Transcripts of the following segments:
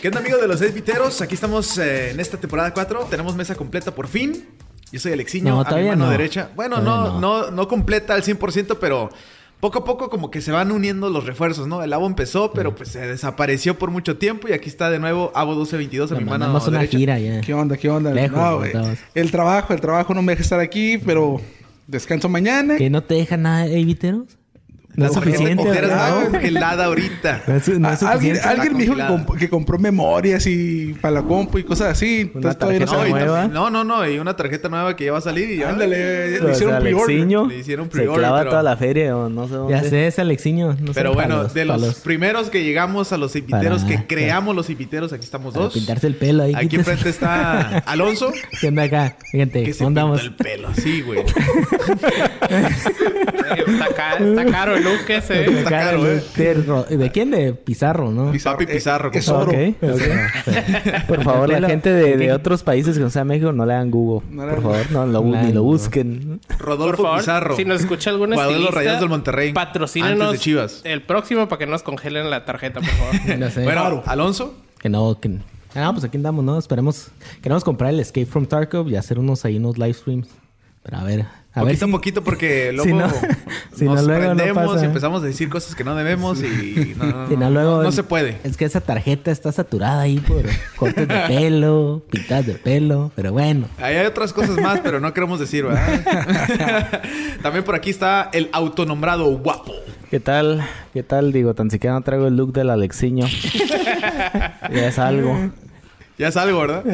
¿Qué onda amigos de los Edviteros? Aquí estamos eh, en esta temporada 4. Tenemos mesa completa por fin. Yo soy Alexiño, No, a mi mano no. derecha. Bueno, no, no. No, completa al 100%, pero poco a poco como que se van uniendo los refuerzos, ¿no? El Abo empezó, pero pues se desapareció por mucho tiempo y aquí está de nuevo Abo 1222 a mi mano una derecha. gira ya. ¿Qué onda? ¿Qué onda? Lejos. El trabajo, el trabajo no me deja estar aquí, pero descanso mañana. ¿Que no te deja nada, Eviteros? No es suficiente. De congelada ahorita. No es, no es alguien alguien me dijo que, comp- que compró memorias y para la compu y cosas así. Entonces todavía no nueva. no, no, no, y una tarjeta nueva que ya va a salir y ya. Ándale, le hicieron pre-order. Le hicieron se pre-order, clava pero- toda la feria o no sé dónde. Ya sé, es Alexiño. No sé, Pero para bueno, los- de para los, los- primeros que llegamos a los inviteros, Para- que creamos los inviteros, aquí estamos para dos. pintarse el pelo ahí. Aquí enfrente está Alonso, ¿Qué onda acá? Gente, que se el pelo. Sí, güey. Está, ca- está caro look ese. Está caro, de- eh. de, Ro- ¿De quién? De Pizarro, ¿no? Pizarro. Papi Pizarro. Eh, es oro. Ok, ok. Por favor, la gente de, de otros países que no sea México, no le hagan Google. No le Por favor, no lo, ni lo busquen. Rodolfo Por favor, Pizarro. si nos escucha algún estilista, Rayados del Monterrey. patrocínenos Antes de Chivas. el próximo para que no nos congelen la tarjeta, por favor. No sé. Bueno, Alonso. Que no, que... Ah, pues aquí andamos, ¿no? Esperemos... Queremos comprar el Escape from Tarkov y hacer unos ahí, unos live streams. Pero a ver... A ver poquito si... a poquito porque luego Si no- si nos no, luego no prendemos pasa. y empezamos a decir cosas que no debemos y no, no, Si no, no, luego... no se puede. Es que esa tarjeta está saturada ahí por cortes de pelo, pintadas de pelo. Pero bueno. Ahí hay otras cosas más, pero no queremos decir, ¿verdad? También por aquí está el autonombrado guapo. ¿Qué tal? ¿Qué tal? Digo, tan siquiera no traigo el look del Alexiño. ya es algo. Ya es algo, ¿verdad?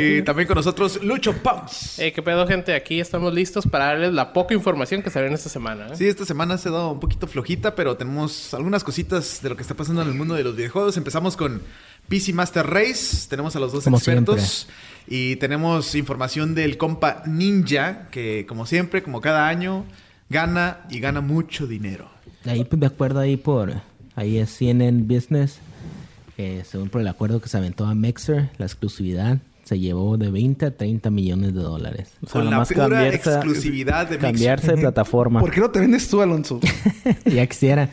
y también con nosotros Lucho Pumps. Eh, ¿Qué pedo, gente? Aquí estamos listos para darles la poca información que salió en esta semana. ¿eh? Sí, esta semana se ha dado un poquito flojita, pero tenemos algunas cositas de lo que está pasando en el mundo de los videojuegos. Empezamos con PC Master Race. Tenemos a los dos Como expertos. Y tenemos información del compa Ninja, que como siempre, como cada año, gana y gana mucho dinero. Ahí pues, de acuerdo ahí por... Ahí es CNN Business. Que según por el acuerdo que se aventó a Mixer, la exclusividad se llevó de 20 a 30 millones de dólares. O sea, Con la pura cambiarse- exclusividad de Mixer. Cambiarse de plataforma. ¿Por qué no te vendes tú, Alonso? ya quisiera.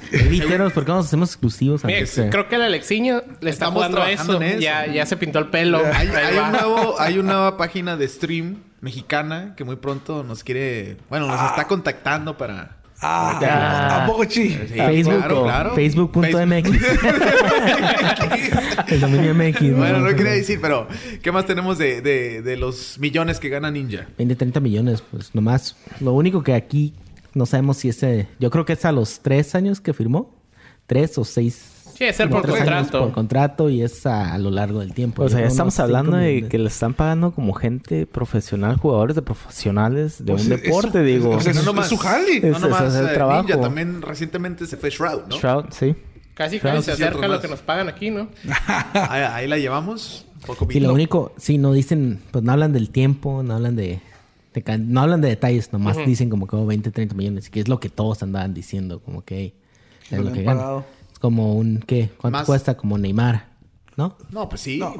¿por qué no nos hacemos exclusivos a Mira, Mixer? creo que el Alexiño le está Estamos jugando a trabajando eso. en eso. Ya, ya se pintó el pelo. Hay, hay un nuevo, hay una nueva página de stream mexicana que muy pronto nos quiere, bueno, nos está contactando para... Ah, Ya. ¿a poco? Sí, Facebook claro, claro. Facebook.mx. El dominio MX. ¿no? Bueno, no quería decir, pero ¿qué más tenemos de, de, de los millones que gana Ninja? 20, 30 millones, pues nomás. Lo único que aquí no sabemos si ese. Yo creo que es a los tres años que firmó. Tres o seis. Sí, es ser por contrato. por contrato y es a, a lo largo del tiempo. O sea, ya estamos hablando de que le están pagando como gente profesional, jugadores de profesionales de Pues un es- deporte, es digo. o sea, No es- nomás- es su jale. Es- No nomás es el eh, trabajo. Ninja, también recientemente se fue Shroud, ¿no? Shroud, sí. Casi casi se acerca a lo que nos pagan aquí, ¿no? Ahí, ahí la llevamos. Poco Sí, lo único, sí, no dicen, pues no hablan del tiempo, no hablan de, de no hablan de detalles, nomás dicen como que oh, 20, 30 millones, que es lo que todos andaban diciendo, como que es Lo que pagado. Es como un, ¿qué? ¿Cuánto Más- cuesta? Como Neymar, ¿no? No, pues sí. No,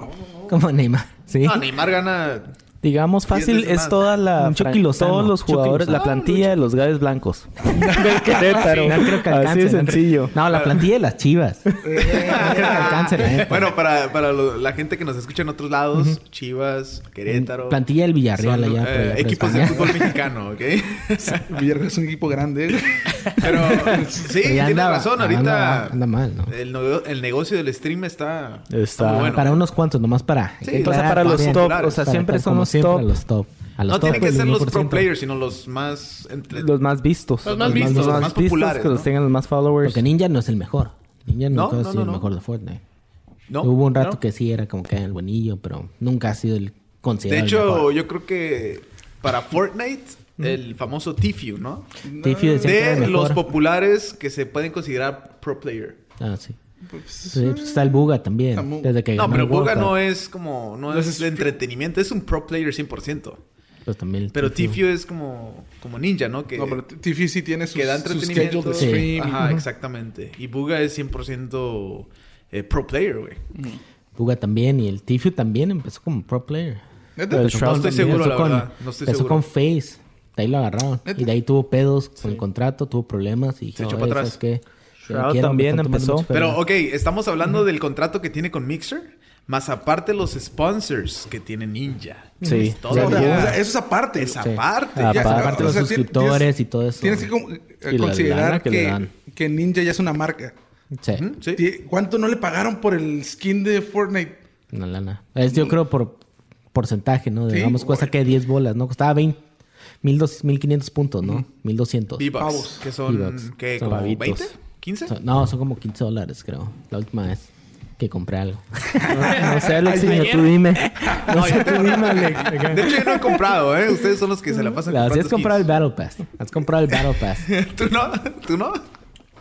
Como Neymar, sí. Neymar gana... Digamos fácil, es más. toda la todos los jugadores, la Lozano. plantilla de los Gallos Blancos. Del Querétaro. No creo que alcance. Así sencillo. No, la plantilla de las chivas. no creo que alcance, la neta. Bueno, para, para lo- la gente que nos escucha en otros lados, Chivas, Querétaro... Plantilla del Villarreal son, allá. eh, allá equipos de fútbol mexicano, ¿ok? Villarreal es un equipo grande. Pero sí, tiene razón. Ahorita anda- anda mal, ¿no? el, el negocio del stream está, Está- bueno. Para unos cuantos, nomás para. Sí, aclarar para los top, o sea, siempre los siempre top. a los top. A los No top, tienen que el ser los pro 1%. players, sino los más... entre- Los más vistos. Los más vistos, Los los más, más vistos, populares, que los ¿no? tengan los más followers. Porque Ninja no es el mejor. Ninja No, nunca no, ha sido no, el no. mejor de Fortnite. ¿No? Hubo un rato ¿No? que sí era como que el buenillo, pero nunca ha sido el De considerado el hecho, mejor. yo creo que para Fortnite, el famoso Tfue, ¿no? Tiffy decía que era De el los populares que se pueden considerar pro player. Ah, sí. Sí, pues está el Buga también. Desde que No, pero Buga no es como... No No es entretenimiento. Es un pro player 100%. Pues también Pero. Tfue es como, como ninja, ¿no? Que, No, pero Tiffy sí tiene sus, que da su entretenimiento. schedule de Sí. stream. Ajá, exactamente. Y Buga es 100% eh, pro player, güey. Buga también y el Tfue también empezó como pro player. ¿Neta? El Shroud No estoy seguro, empezó la con- verdad. No estoy empezó seguro. con Face. De ahí lo agarraron. ¿Neta? Y de ahí tuvo pedos con el contrato, tuvo problemas y Se dijo, echó "Oye, para ¿sabes atrás. qué? Shroud también empezó. Pero, ok, estamos hablando del contrato que tiene con Mixer, más aparte los sponsors que tiene Ninja. Sí. Es todo O sea, ya- o sea, eso es aparte. es Ya, aparte. Ya. aparte, o sea, los suscriptores tienes- y todo eso. Tienes que con- eh, considerar que que, que Ninja ya es una marca. Sí, sí. ¿Cuánto no le pagaron por el skin de Fortnite? una lana. Es, yo creo por porcentaje, ¿no? Sí, Digamos, cuesta que 10 bolas, ¿no? Costaba 20, 1200, 1500 puntos, ¿no? 1200. V-Bucks, que son. ¿qué? Son ¿Como pavitos. 20? ¿15? So- No, son como 15 dólares, creo. La última vez que compré algo. no sé, Alexiño, tú dime. No sé, tú dime, Alex. De hecho, yo no he comprado, ¿eh? Ustedes son los que se la pasan La, si has comprando comprado el. Battle Pass. Has comprado el Battle Pass. ¿Tú no? ¿Tú no?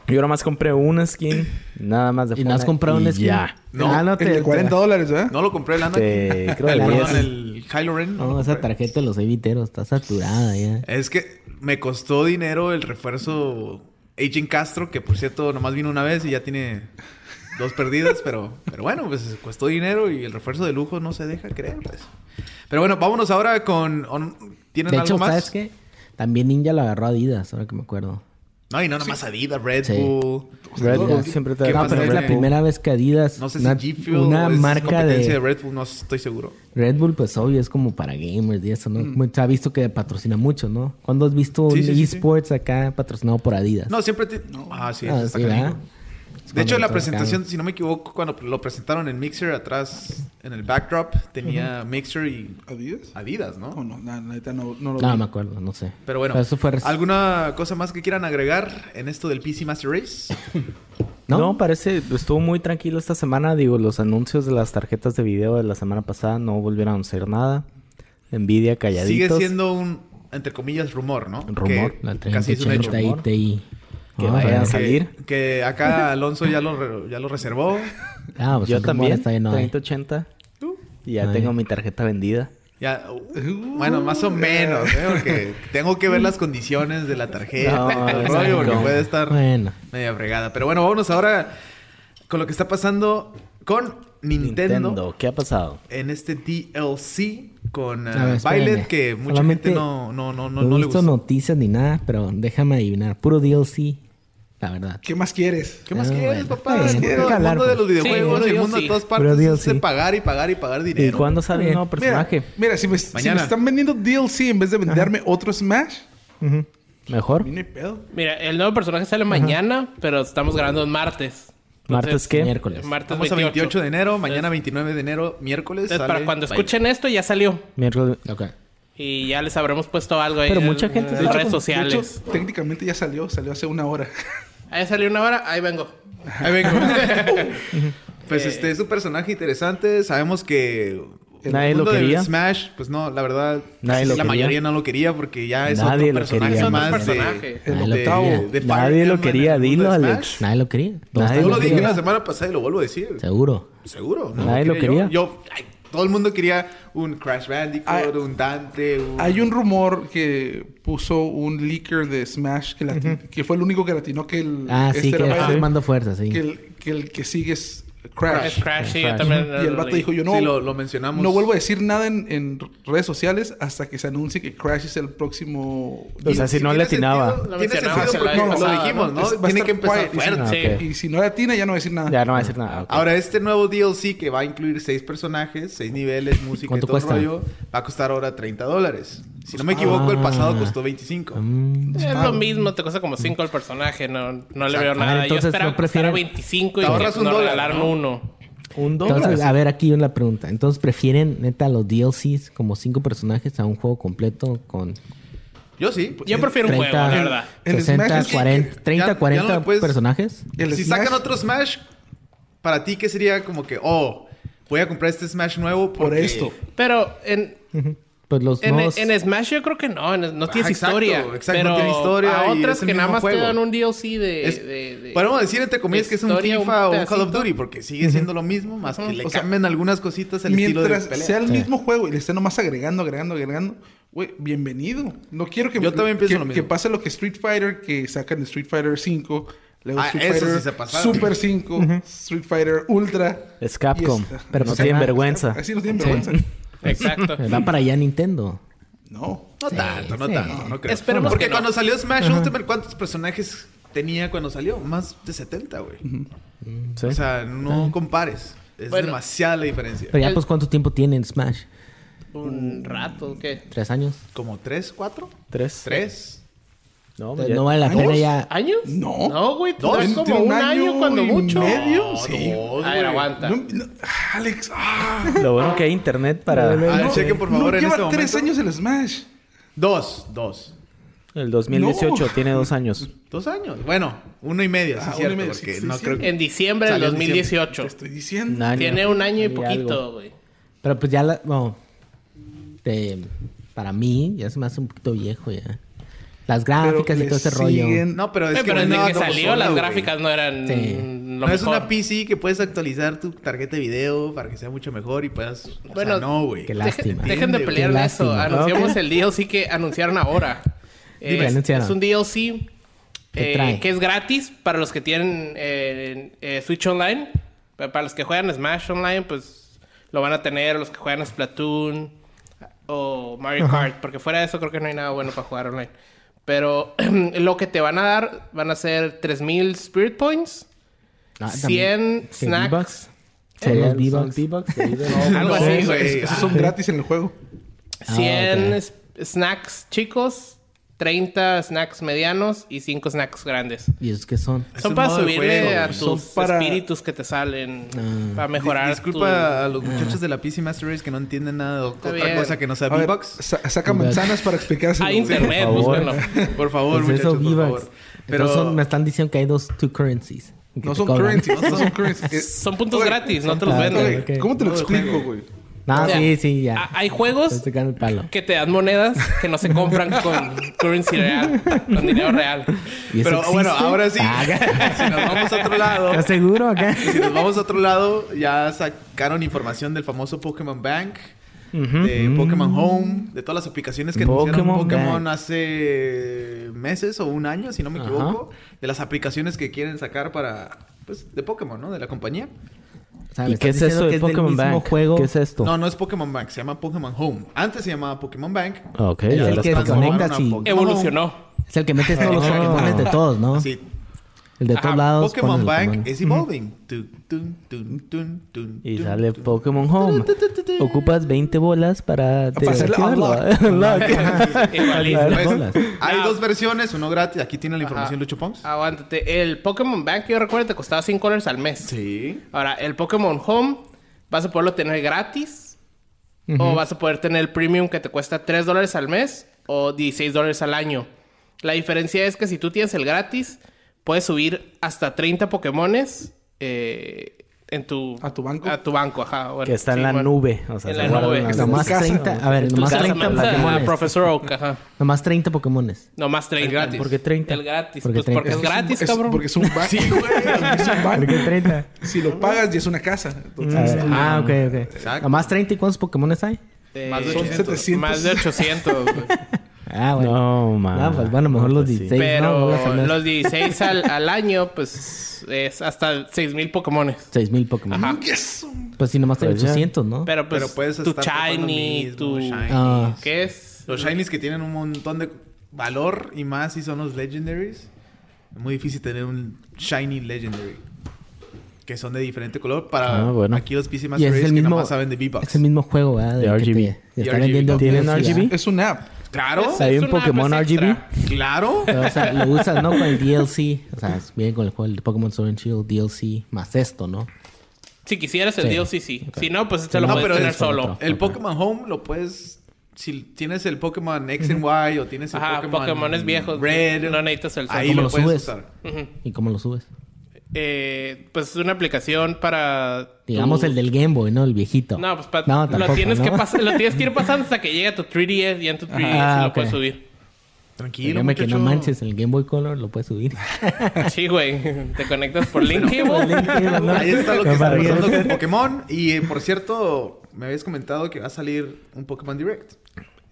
Yo nomás compré una skin, nada más de ¿Y no has comprado y un skin? Ya. No, Ah, no El te, de 40 dólares, ¿verdad? No lo compré el Anakin. Este, creo el, de perdón, 10. el Kylo Ren. No, lo esa tarjeta de los eviteros está saturada ya. Es que me costó dinero el refuerzo Agent Castro, que por cierto nomás vino una vez y ya tiene dos perdidas, pero, pero bueno, pues costó dinero y el refuerzo de lujo no se deja creer, pues. Pero bueno, vámonos ahora con... on- ¿Tienen De algo hecho, más? ¿sabes qué? También Ninja lo agarró a Adidas, ahora que me acuerdo. No, y no nomás Adidas, Red Sí. Bull. Red Bull siempre te ¿Qué da No, más pero es la primera vez que Adidas, No sé una, si G Fuel una es marca competencia de... de Red Bull, no estoy seguro. Red Bull, pues obvio, es como para gamers y eso, ¿no? Mm. Se ha visto que patrocina mucho, ¿no? ¿Cuándo has visto Sí, un sí, sí, sí. esports acá patrocinado por Adidas? No, siempre... te- Ah, sí, Ah, está sí. De hecho, la presentación, si no me equivoco, cuando lo presentaron en Mixer, atrás en el backdrop, tenía Mixer y ¿Adidas? Adidas, ¿no? No, no, la neta no, no lo No, vi. me acuerdo, no sé. Pero bueno, eso fue ¿alguna cosa más que quieran agregar en esto del PC Master Race? ¿No? ¿No? parece, estuvo muy tranquilo esta semana. Digo, los anuncios de las tarjetas de video de la semana pasada no volvieron a hacer nada. Nvidia calladitos. Sigue siendo un, entre comillas, rumor, ¿no? Rumor. Que La casi es un hecho. 3080 Ti. Que Ah, vayan a salir. Que, que acá Alonso ya lo, ya lo reservó. Ah, pues Yo también, está bien, no hay. 3080. ¿Tú? Y ya Ay. tengo mi tarjeta vendida. Ya, uh, bueno, más o menos, ¿eh? Porque tengo que ver las condiciones de la tarjeta, No, el rollo, porque puede estar Bueno. media fregada. Pero bueno, vámonos ahora con lo que está pasando con Nintendo, ¿Qué ha pasado? en este DLC con uh, Violet, que mucha Solamente gente no, no, no, no, No, no he le visto gustó. noticias ni nada, pero déjame adivinar. Puro DLC, la verdad. ¿Qué más quieres? ¿Qué más Ah, quieres, bueno. papá? Hay que el mundo de pues. los videojuegos Sí, y el mundo de todas partes es de pagar y pagar y pagar ¿Y dinero. cuándo sale el Bien. nuevo personaje? Mira, mira si, me, si me Mañana. están vendiendo DLC en vez de venderme otro Smash, ¿Mejor? Mira, el nuevo personaje sale mañana, pero estamos grabando en martes. ¿Martes qué? Miércoles. Martes Estamos a 28 28 de enero, mañana 29 de enero, miércoles. Entonces, sale para cuando escuchen esto, ya salió. Miércoles. Ok. Y ya les habremos puesto algo ahí Pero en, mucha gente- en redes De sociales. hecho, técnicamente ya salió, salió hace una hora. Ahí salió una hora, ahí vengo. Ahí vengo. pues este es un personaje interesante. Sabemos que el Nadie lo mundo del quería. Smash, pues no, la verdad, Nadie lo la quería. mayoría no lo quería porque ya es Nadie otro lo personaje quería. Más personaje. de, Nadie lo de- quería. de Nadie lo quería, dilo. Alex. Nadie lo quería. Nadie Yo lo lo dije quería. la semana pasada y lo vuelvo a decir. Seguro. Seguro. no Nadie lo yo. quería. Yo, ay, todo el mundo quería un Crash Bandicoot, Hay- un Dante, un... Hay un rumor que puso un leaker de Smash que, lati- que fue el único que latinó que el... Ah, sí, este que era está Biden, tomando fuerza, sí. que, el, que el que sigue es Es Crash. Crash, sí, Crash. yo también. Y el vato dijo, yo no, Sí, lo, lo mencionamos. no vuelvo a decir nada en, en redes sociales hasta que se anuncie que Crash es el próximo... O sea, si no le atinaba. sentido- Lo Tiene mencionamos sentido año lo dijimos, ¿no? ¿no? Tiene que empezar quiet, y si- fuerte. Ah, ok. Y si no le atina, ya no va a decir nada. Ya no va a decir nada. ok. Ahora, este nuevo DLC que va a incluir seis personajes, seis niveles, música y ¿Cuánto todo el cuesta? rollo, va a costar ahora 30 dólares. Si no me equivoco, el pasado Ah. costó 25. Mm, Es lo mismo, te cuesta como 5 el personaje, no, no le veo nada. A ver, Yo entonces, esperaba ¿no prefieren- 25 y Te ahorras un nos dólar, regalaron ¿no? uno. Un dólar. Entonces, a ver, aquí una pregunta. Entonces, ¿prefieren neta los DLCs como cinco personajes a un juego completo con Yo sí. Yo prefiero un 30, juego, la verdad. El 60, Smash es que- 40, 30, ya- ya 40 no le puedes- personajes? El si Smash- sacan otro Smash, para ti, ¿qué sería como que, oh, voy a comprar este Smash nuevo Por esto. Pero en. Pues los en, nuevos... en Smash yo creo que no, en- no tienes exacto, historia. exacto, pero no tiene historia a otras que nada más te juego. dan un DLC de... Es- de- de- Podemos decir entre comillas que es un FIFA o un Call of. Duty porque sigue siendo lo mismo, más que le O sea, cambian algunas cositas al estilo de Mientras pelea. sea el Sí. mismo juego y le estén nomás agregando, agregando, agregando, güey, bienvenido. No quiero que, Yo también pienso que, lo mismo. que pase lo que Street Fighter, que sacan de Street Fighter 5, luego Ah, Street eso Fighter sí se pasaron. Super 5, Street Fighter Ultra. Es Capcom. Pero no tienen vergüenza. Así no tienen vergüenza. Exacto. Va para allá Nintendo. No. No Sí, tanto, no sí. tanto, no creo. Esperemos Porque que no. cuando salió Smash Ultimate, ¿cuántos personajes tenía cuando salió? Más de 70, güey. Sí. O sea, no compares. Es Bueno. demasiada la diferencia. Pero ya, pues, ¿cuánto tiempo tiene en Smash? Un rato, ¿qué? ¿Tres años? ¿Como tres, cuatro? ¿Tres? ¿Tres? No, ya- no vale la ¿Años? pena ya... ¿Años? No. No, güey. Dos. Dos. Tiene como un año, cuando y mucho. medio. No, sí. dos, A ver, aguanta. No, no, Alex, ah. Lo bueno que hay internet para... Ah, No, chequen, por favor, no, en lleva este tres momento. años el Smash. Dos, dos. El 2018 No. tiene dos años. Dos años. Bueno, uno y medio, sí, Ah, es uno y cierto. medio, porque sí, sí, no sí. creo que... En diciembre del Salió en diciembre. 2018. Te estoy diciendo. Un año. Tiene un año y poquito, güey. Pero pues ya la... Bueno, para mí ya se me hace un poquito viejo ya. Las gráficas y todo ese rollo. siguen- No, pero es Eh, que pero desde nada que salió, las gráficas no eran Sí. lo No es una PC que puedes actualizar tu tarjeta de video para que sea mucho mejor y puedas... O Bueno, sea, no, güey. qué lástima. dejen de Qué pelear en eso. Anunciamos el DLC que anunciaron ahora. Dime, es, anunciaron. es un DLC ¿Qué eh, que es gratis para los que tienen eh, eh, Switch Online. Pa- Para los que juegan Smash Online, pues lo van a tener. Los que juegan Splatoon o Mario Kart. Porque fuera de eso creo que no hay nada bueno para jugar online. Pero lo que te van a dar van a ser 3000 Spirit Points, Ah, también. 100 ¿Qué, snacks. Son son V-Bucks. Algo así, güey. Esos son gratis en el juego. 100 Ah, ok. s- snacks chicos, 30 snacks medianos y 5 snacks grandes. ¿Y esos qué son? Son para subirle juego, a tus Son para- espíritus que te salen Ah. para mejorar. Dis- Disculpa tu- a los muchachos de la PC Master Race que no entienden nada de otra bien. cosa que no sea V-Bucks. sa- saca manzanas para explicárselo. Hay internet, Por favor. búsquenlo. Por favor, Pues muchachos, por favor. Pero me están diciendo que hay dos two currencies. No son currencies, no son currencies. Eh, Son puntos oye, gratis, no te los Ah, venden. ¿Cómo te lo explico, güey? No, O sea, sí, sí, ya. Hay juegos el palo. que te dan monedas que no se compran con currency real, con dinero real. ¿Y eso Pero bueno, ahora sí. Ah, si nos vamos a otro lado... ¿Estás seguro acá? Si nos vamos a otro lado, ya sacaron información del famoso Pokémon Bank, de Pokémon Home, de todas las aplicaciones que anunciaron Pokémon Pokémon Bank. hace meses o un año, si no me Ajá. equivoco, de las aplicaciones que quieren sacar para, pues, de Pokémon, ¿no? De la compañía. O sea, ¿Y qué es eso de Pokémon mismo Bank? juego. ¿Qué es esto? No, no es Pokémon Bank, se llama Pokémon Home. Antes se llamaba Pokémon Bank. Ok, Es el que transformaron conectas a y- Evolucionó. Es el que metes todos los Pokémon de todos, ¿no? Sí. El de Ajá, todos lados. Pokémon Bank es evolving. Y sale. Pokémon Home. Ocupas 20 bolas para... Unlock. Las Pues, bolas. hay dos versiones, uno gratis. Aquí tiene la información Lucho Pons. Aguántate. El Pokémon Bank, yo recuerdo, te costaba 5 dólares al mes. Sí. Ahora, el Pokémon Home vas a poderlo tener gratis. O vas a poder tener el premium que te cuesta 3 dólares al mes o 16 dólares al año. La diferencia es que si tú tienes el gratis, puedes subir hasta 30 Pokémones eh, en tu... ¿A tu banco? A tu banco, ajá. bueno, Que está en sí, la bueno. nube. O sea, En se la nube. en en. Nomás tu casa, 30. A ver, nomás casa, 30 manda a Pokémones. Professor Oak, ajá. Nomás 30 Pokémones. No, más 30. gratis. ¿Por qué 30? El gratis. Porque pues porque es 30. gratis, Es- cabrón. Porque es un banco. Sí, güey. Es un banco. ¿Por qué 30? Si lo pagas, ya es una casa. Entonces, Ah, ok, ok. Exacto. Nomás 30 y cuántos Pokémones hay? Eh, Más de son 800. 700. Más de 800. güey. Ah, bueno. No, man. No, pues bueno, mejor los Sí. 16. ¿no? Pero mes. los 16 al, al año, pues es hasta 6000 Pokémones. 6000 Pokémon. Ajá. Yes. Pues sí, nomás hay Pues ya. 800, ¿no? Pero pues Pero puedes tu Shiny, mismo, tu... shinies. Ah. ¿Qué es? Los shinies que tienen un montón de valor y más si son los legendaries. Es muy difícil tener un shiny legendary. Que son de diferente color para Ah, bueno. aquí los PC Master es el que mismo, nomás saben de V-Bucks. es el mismo juego, ¿verdad? De RGB. te- te ¿Tienen RGB? Es una app. Claro, Es- Hay es un Pokémon RGB. claro. Pero, o sea, lo usas, ¿no? Con el DLC. O sea, viene con el juego de Pokémon Sword and Shield DLC más esto, ¿no? Si quisieras el Sí. DLC, sí. Si no, pues Sí, lo no, puedes pero tener es solo. otro. El Ok. Pokémon Home lo puedes... Si tienes el Pokémon X and Y o tienes el Ajá, Pokémon Pokémones viejos. Red, No necesitas el ahí ¿Cómo lo lo puedes subes? usar. Ujú. ¿Y cómo lo subes? Eh, pues es una aplicación para... Digamos tu- el del Game Boy, ¿no? El viejito. No, pues pa- No, lo, tienes ¿no? que pas- lo tienes que ir pasando hasta que llegue a tu 3DS y en tu 3DS Ah, lo puedes subir. Tranquilo, Dígame que no manches, el Game Boy Color lo puedes subir. Sí, güey. Te conectas por Link Cable. Ahí está lo que está pasando con Pokémon. Y eh, por cierto, me habías comentado que va a salir un Pokémon Direct.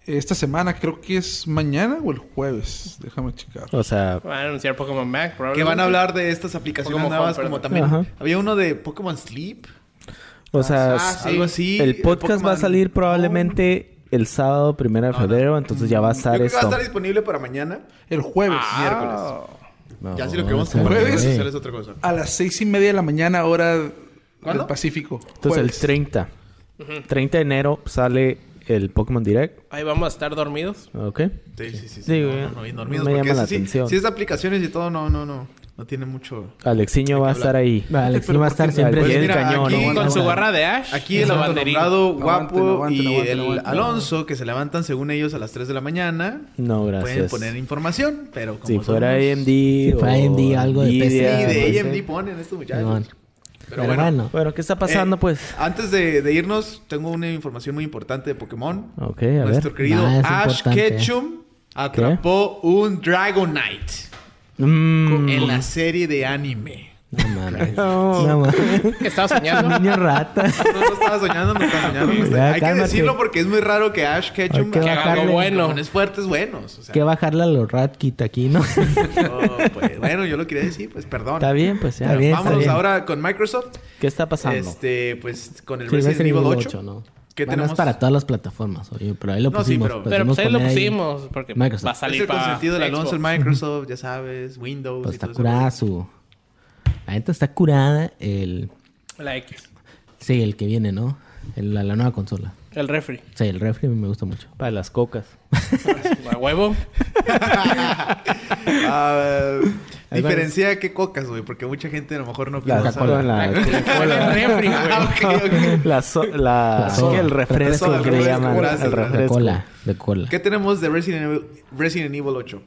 Esta semana creo que es mañana o el jueves. Déjame checar. O sea, Van a anunciar Pokémon Que probablemente. van a hablar de estas aplicaciones Pokémon nuevas, Home, como también. Ajá. Había uno de Pokémon Sleep. o sea, Ah, algo así. el podcast va a salir probablemente el sábado primero de No, no. febrero, entonces ya va a Yo estar creo que va a estar disponible para mañana. El jueves. Ah. Miércoles. Ya si lo queremos redes güey. sociales es otra cosa. A las seis y media de la mañana, hora ¿Cuándo? del Pacífico. Entonces el Jueves. 30. 30 de enero sale el Pokémon Direct. Ahí vamos a estar dormidos. ¿Ok? Sí, sí, sí. sí. Sí, no, no, no, bien dormidos. Me llama la sí, atención. Si es de aplicaciones y todo, no, no, no. No tiene mucho... Alexiño va a estar ahí. Alex Pero va a ¿por qué estar siempre... Pues mira, cañón, aquí- ¿no? Con su gorra de Ash. Aquí el Aguanten, guapo y el. Alonso, que se levantan según ellos a las 3 de la mañana, No, pueden gracias. poner información, pero como Si fuera AMD Si fuera o AMD, algo de PC. Sí, de pues, AMD ponen estos muchachos. Simón. Pero, Pero bueno. bueno. Bueno, ¿qué está pasando, Eh, pues? Antes de, de irnos, tengo una información muy importante de Pokémon. Ok, a Nuestro ver. querido Ash importante. Ketchum atrapó un Dragonite Mm, en la serie de anime. No mames. No mames. Estaba soñando. Niño rata. No, no estaba soñando, no estaba soñando. no estaba- Ya, Hay que decirlo porque es muy raro que Ash Ketchum Hay que haga algo bueno. Pokémones fuertes buenos. O sea, que bajarle a los Ratkit aquí, ¿no? no, pues, bueno, yo lo quería decir, pues perdón. Está bien, pues ya. Está bien, está Vámonos bien. ahora con Microsoft. ¿Qué está pasando? Este, pues con el Sí, Resident Evil 8. 8, ¿no? ¿Qué Bueno, tenemos? es para todas las plataformas, oye, pero ahí lo No, sí, pusimos. pero- Pero pues ahí lo pusimos. Porque Microsoft. va a Es salir el para. consentido del Alonso, el. Microsoft, ya sabes, Windows Pues y está todo eso. La neta está curada el... La X. Sí, el que viene, ¿no? El- la, la nueva consola. El refri. Sí, el refri me gusta mucho. Para las cocas. A huevo. Ah, va. diferencia qué cocas, güey, porque mucha gente a lo mejor no La piensa. La, El refri, Ah, güey. ok, ok. la, so- la- La el refresco Refresco, que le refresco, llaman. el gracias. De refresco. cola, de cola. ¿Qué tenemos de Resident Evil, Resident Evil 8?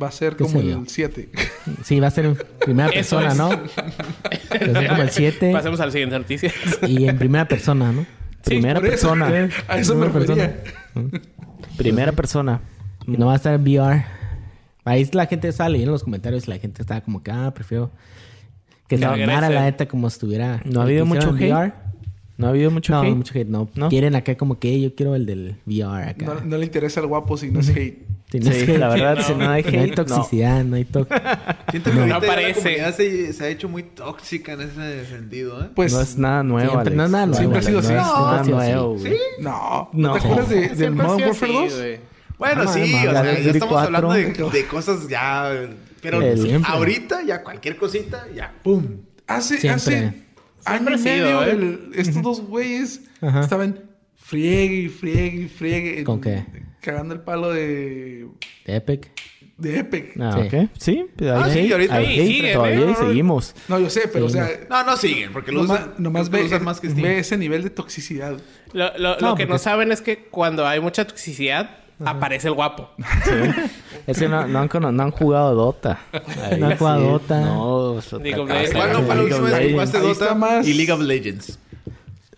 Va a ser ¿Qué como el 7. Sí, va a ser en primera persona. ¿no? Va a ser como el 7 Pasemos a la siguiente noticia. y en primera persona, ¿no? Primera Por eso, persona. A eso me Primera persona. Y no va a estar en VR. Ahí la gente estaba leyendo los comentarios y la gente estaba como que, ah, prefiero que se No, armara la neta como estuviera. ¿No ha habido mucho hate? ¿No ha habido mucho No, hate? mucho hate, no. ¿No? Quieren acá como que yo quiero el del VR acá. No, no le interesa al guapo si no es hate. No Sí, es hate, la verdad, no. si no hay no hay hate, no. toxicidad, no, hay to- Siento que No ahorita la parece. comunidad se, se ha hecho muy tóxica en ese sentido, ¿eh? Pues No es nada nuevo, Siempre- Alex. no es nada nuevo. Siempre ha sido no así. No, no nada nuevo, güey. no. No. ¿No te acuerdas de, del Modern Warfare así, 2? güey. Bueno, No, sí, o sea, ya estamos 4. hablando de, de cosas ya... Pero ahorita ya cualquier cosita, ya, ¡pum! Hace, Siempre. hace año y medio ¿eh? el- estos dos güeyes Ajá. estaban friegue y friegue y friegue. ¿Con qué? Cagando el palo de, De Epic. de Epic. Ah, Sí. ok. Sí, pues hay Ah, sí, ahorita sí, sigue, todavía y seguimos. No, yo sé, pero Sí, o sea... No, no siguen, porque lo usan, nomás ve, usan más que Steam. ve ese nivel de toxicidad. Lo, lo- No, lo que no saben es que cuando hay mucha toxicidad, aparece el guapo. Es que no, no han, no han jugado Dota. Ahí No han jugado Dota. No, League of. Legends. ¿Cuándo fue la última vez que jugaste Ahí Dota más- y League of Legends?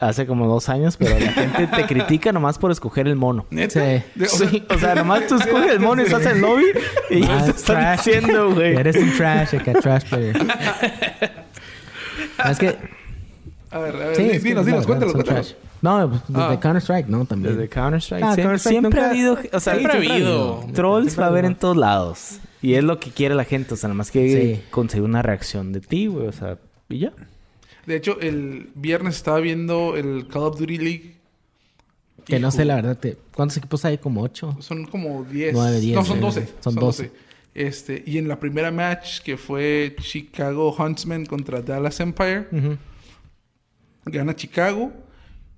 Hace como dos años, pero la gente te critica nomás por escoger el mono. ¿Neta? Sí. O sea, Sí, o sea, nomás tú escoges el mono y estás en el lobby y ya te están trash. diciendo, güey. Eres un trash, acá, trash player. es que... A ver, a ver, Sí, dinos, dinos, trash. No, pues desde Ah. Counter-Strike, ¿no? También. Desde Counter-Strike. Ah, siempre nunca- ha habido... O sea, Siempre ha siempre habido. Trolls va a haber en todos lados. Y es lo que quiere la gente. O sea, nomás que Sí. conseguir una reacción de ti, güey. O sea, y ya. De hecho, el viernes estaba viendo el Call of Duty League. Que no sé, la verdad. te- ¿Cuántos equipos hay? Como ocho. Son como 10. Nueve, diez, No, son eh, 12. son 12. Este, y en la primera match, que fue Chicago Huntsman contra Dallas Empire, gana Chicago.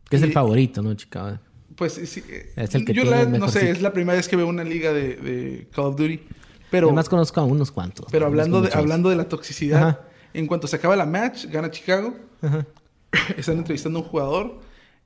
Que es el favorito, ¿no, chica? Pues sí, eh, Es el que yo tiene la- el no sé, es la primera vez que veo una liga de, de Call of Duty. Pero, Además conozco a unos cuantos. pero hablando, de, muchos. hablando de la toxicidad, Ajá. En cuanto se acaba la match, gana Chicago. Ajá. Están entrevistando a un jugador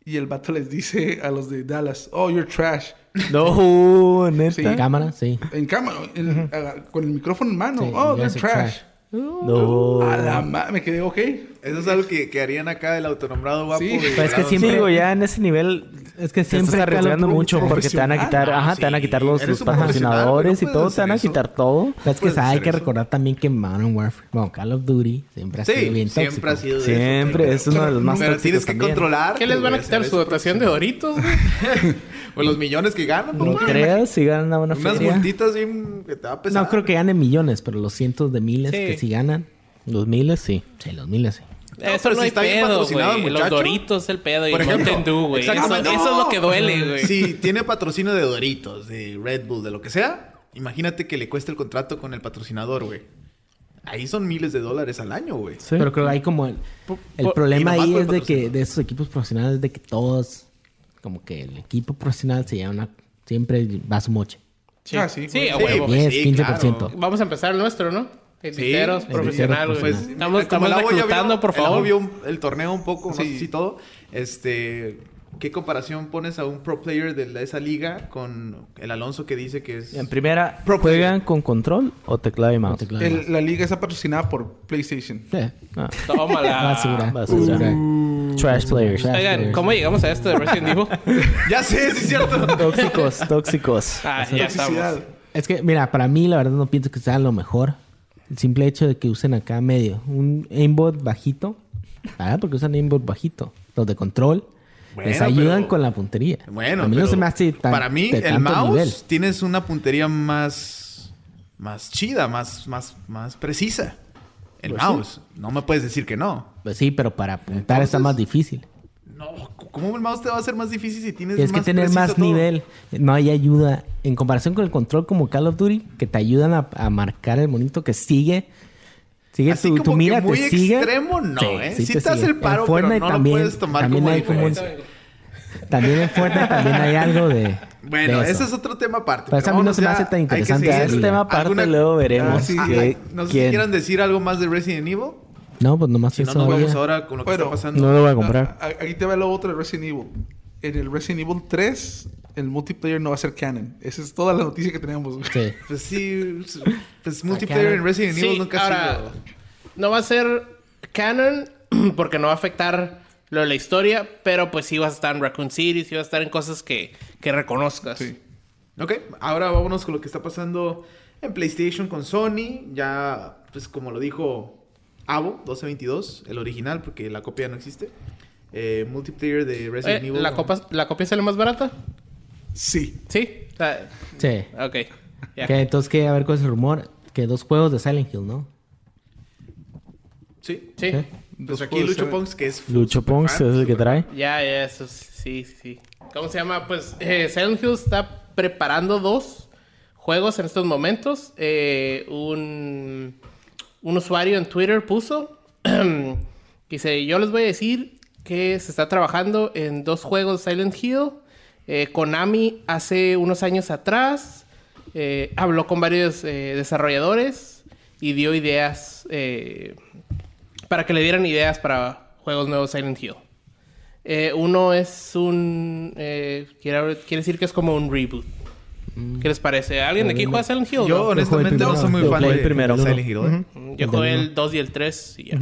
y el vato les dice a los de Dallas, oh, you're trash. No, neta. Sí. En cámara, sí. En cámara, en- a- con el micrófono en mano. Sí, oh, you're trash. No. A la me quedé, ok. Eso es algo que, que harían acá el autonombrado guapo. Sí. es que siempre- Sí, güey, ya en ese nivel Es que te siempre estás arriesgando mucho porque te van a quitar, profesional. ajá, te van a quitar los, los patrocinadores no y todo, te van a quitar eso. todo. Es que hay que eso. recordar también que Modern Warfare, bueno, Call of Duty siempre ha sido Sí, bien tóxico. siempre ha sido de Siempre, eso. es uno de los más Pero tóxicos tienes que también. controlar. ¿Qué les van a quitar su dotación de Doritos, güey? Pues los millones que ganan. No creas si ganan una buena Unas feria. multitas bien que te va a pesar. No creo que ganen millones, pero los cientos de miles que sí ganan. Los miles, sí. Sí, los miles sí. Eso no si está bien pedo, patrocinado güey. Los muchacho. Doritos es el pedo y Por ejemplo, Mountain Dew, güey. Eso, es lo que duele, güey. Si tiene patrocinio de Doritos, de Red Bull, de lo que sea, imagínate que le cueste el contrato con el patrocinador, güey. ahí son miles de dólares al año, güey. Sí. Pero creo que hay como... El, el por- problema y ahí es de que de esos equipos profesionales de que todos... Como que el equipo profesional se lleva una... Siempre va a su moche. Sí, Ah, sí, sí, a Sí, huevo. pues, 10, sí, 15%. claro. Vamos a empezar el nuestro, ¿no? Editeros, Sí, profesional, editeros güey. profesional. Estamos, estamos el reclutando, vio- por el Avo favor. vio un- el torneo un poco, no Sí. sé si todo. Este, ¿qué comparación pones a un pro player de esa liga con el Alonso que dice que es En primera, Pro ¿juegan con control o teclado y mouse? Teclado. El- la liga está patrocinada por PlayStation. Sí. Ah, Tómala. Basura. basura. Basura. Trash players. Trash Oigan, players. ¿cómo llegamos a esto de Resident Evil? Ya sé, sí es cierto. Tóxicos, tóxicos. Ah, ya estamos. Es que, mira, para mí la verdad no pienso que sea lo mejor. El simple hecho de que usen acá medio un aimbot bajito. ¿Verdad? Porque usan aimbot bajito. Los de control. Bueno, les ayudan pero- con la puntería. Bueno, a mí no pero se me hace tan, para mí el mouse nivel. tienes una puntería más más chida, más más más precisa. El Pues sí. mouse, no me puedes decir que no. Pues sí, pero para apuntar está más difícil. No, ¿cómo el mouse te va a hacer más difícil si tienes Tienes que tener más todo? nivel. No hay ayuda. En comparación con el control como Call of Duty, que te ayudan a, a marcar el monito que sigue. Sigue Así tu, como tu que mira, muy te sigue. extremo, no, ¿eh? Sí te hace sigue. el paro, pero no lo puedes tomar también como hay como. También en Fortnite también hay algo de. Bueno, de ese es otro tema aparte. Pero eso a mí no se me hace tan que interesante seguir. esa Es liga. tema aparte, ¿Alguna- luego veremos. Ah, sí. Ah, que- no sé si quieran decir algo más de Resident Evil. No, pues nomás Si no, eso. nos vamos había. ahora con lo que Bueno, está pasando. No lo voy a comprar. Ah, Aquí te va lo otro de Resident Evil. En el Resident Evil 3, el multiplayer no va a ser canon. Esa es toda la noticia que tenemos. Sí. Pues sí, pues multiplayer Acá- en Resident Evil Sí, nunca ha ahora, sido... no va a ser canon porque no va a afectar lo de la historia, pero pues sí vas a estar en Raccoon City, sí vas a estar en cosas que, que reconozcas. Sí. Ok, ahora vámonos con lo que está pasando en PlayStation con Sony. Ya, pues como lo dijo Avo 1222, el original, porque la copia no existe. Eh, multiplayer de Resident Oye, Evil. ¿la, copa, ¿La copia sale más barata? Sí. Sí. O sea, Sí. ok. Que entonces, que a ver cuál es el rumor. Que dos juegos de Silent Hill, ¿no? Sí. Sí. Pues aquí Lucho Punks, que es... Lucho Ponks fan, es el que trae. Ya, ya, eso sí, sí, sí. ¿Cómo se llama? Pues eh, Silent Hill está preparando dos juegos en estos momentos. Eh, un, un usuario en Twitter puso, dice, yo les voy a decir que se está trabajando en dos juegos de Silent Hill. Eh, Konami hace unos años atrás eh, habló con varios eh, desarrolladores y dio ideas para que le dieran ideas para juegos nuevos Silent Hill. Uno es un... Quiere decir que es como un reboot. ¿Qué les parece? ¿Alguien de aquí juega Silent Hill? Yo no? honestamente Yo no soy muy fan primero. de Yo primero. Silent Hill. ¿eh? Mm, Yo jugué el 2 y el 3 y ya.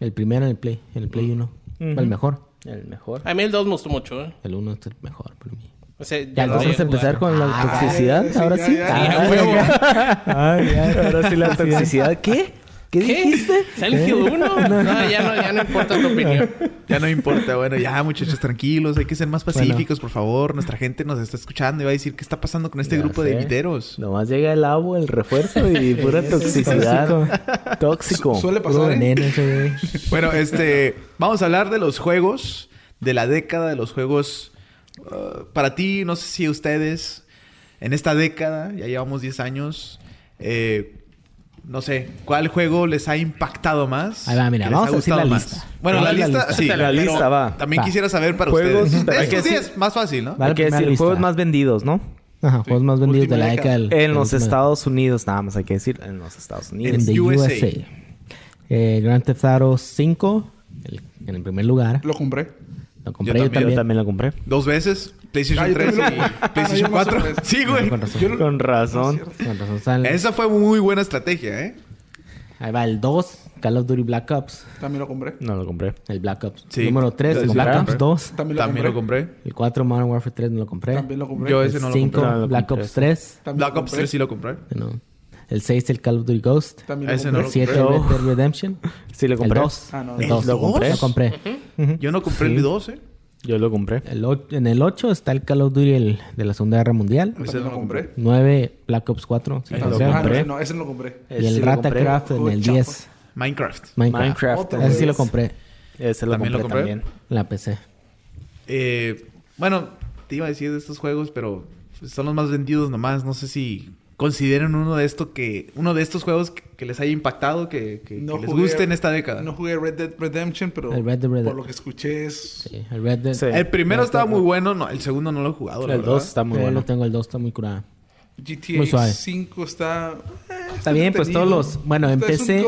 El primero en el Play. En el Play 1. El mejor. El mejor. A mí el 2 me gustó mucho, ¿eh? El 1 es el mejor para mí. O sea, Ya, entonces voy a empezar jugar. con la toxicidad. Ahora ya, sí. ya, ya. Ah, ya, ahora sí la toxicidad. ¿Qué? ¿Qué, ¿Qué? dijiste? ¿Silent Hill 1? No, ya no, ya no importa tu opinión. Ya no importa. Bueno, ya muchachos, tranquilos. Hay que ser más pacíficos, por favor. Nuestra gente nos está escuchando y va a decir qué está pasando con este Ya grupo de sé. viteros. Nomás llega el agua, el refuerzo y pura toxicidad. Tóxico. Su- Suele pasar, ¿eh? veneno. Bueno, este... Vamos a hablar de los juegos. De la década de los juegos... uh, para ti, no sé si ustedes... En esta década, ya llevamos 10 años... eh, no sé, ¿cuál juego les ha impactado más? Ahí va, mira, ¿Que les vamos ha a decir la más? lista. Bueno, la lista, lista. sí. La lista va. También Va. quisiera saber para Juegos- ustedes. hay que más fácil, ¿no? Hay que decir, lista. juegos más vendidos, ¿no? Ajá, juegos más vendidos de la década. década. del- En los Estados Unidos, nada más hay que decir. En los Estados En Unidos. the USA. USA. Eh, Grand Theft Auto 5, el- en el primer lugar. Lo compré. Lo compré Yo yo también. también. Yo también lo compré. Dos veces. PlayStation Ah, yo 3 también lo- y PlayStation Ah, no 4. sorpresa. Sí, güey. Con razón. Con razón. Con razón sale. Esa fue muy buena estrategia, ¿eh? Ahí va el 2, Call of Duty Black Ops. También lo compré. No lo compré. El Black Ops. Sí. Número 3, Yo el sí Black Ops compré. 2. También lo También lo compré. compré. El 4, Modern Warfare 3, no lo compré. También lo compré. Yo el ese no lo 5, compré. No lo Black compré. Ops 3. También Black Ops compré. 3 sí lo compré. No. El 6, el Call of Duty Ghost. También lo Ese compré. no El 7, compré. Red Dead Redemption. Sí lo El compré. 2. Ah, no. El ¿El 2. dos? Lo compré. Yo no compré el 2, ¿eh? Yo lo compré. El en el 8 está el Call of Duty el- de la Segunda Guerra Mundial. Ese no lo compré. 9, Black Ops 4. sí, Ese lo lo compré. Ah, no, ese no, lo compré. Y Ese el sí. Ratacraft en el Chapa. 10. Minecraft. Minecraft. Minecraft. Ese sí lo Yes. compré Ese lo ¿También compré, lo compré? también. en la PC. Eh, bueno, te iba a decir de estos juegos, pero son los más vendidos nomás. No sé si consideren uno de estos que uno de estos juegos que, que les haya impactado, que, que- No que les jugué- guste en esta década. No jugué Red Dead Redemption, pero El Red Dead Redemption. por lo que escuché es... Sí, el Red Dead. Sí. el primero Red estaba Dead- muy bueno, no, el segundo no lo he jugado, El verdad. 2 está muy Yo bueno. tengo, el 2 está muy curado. GTA Muy suave. 5 está... eh, Está bien, pues, todos los- bueno, empecé-.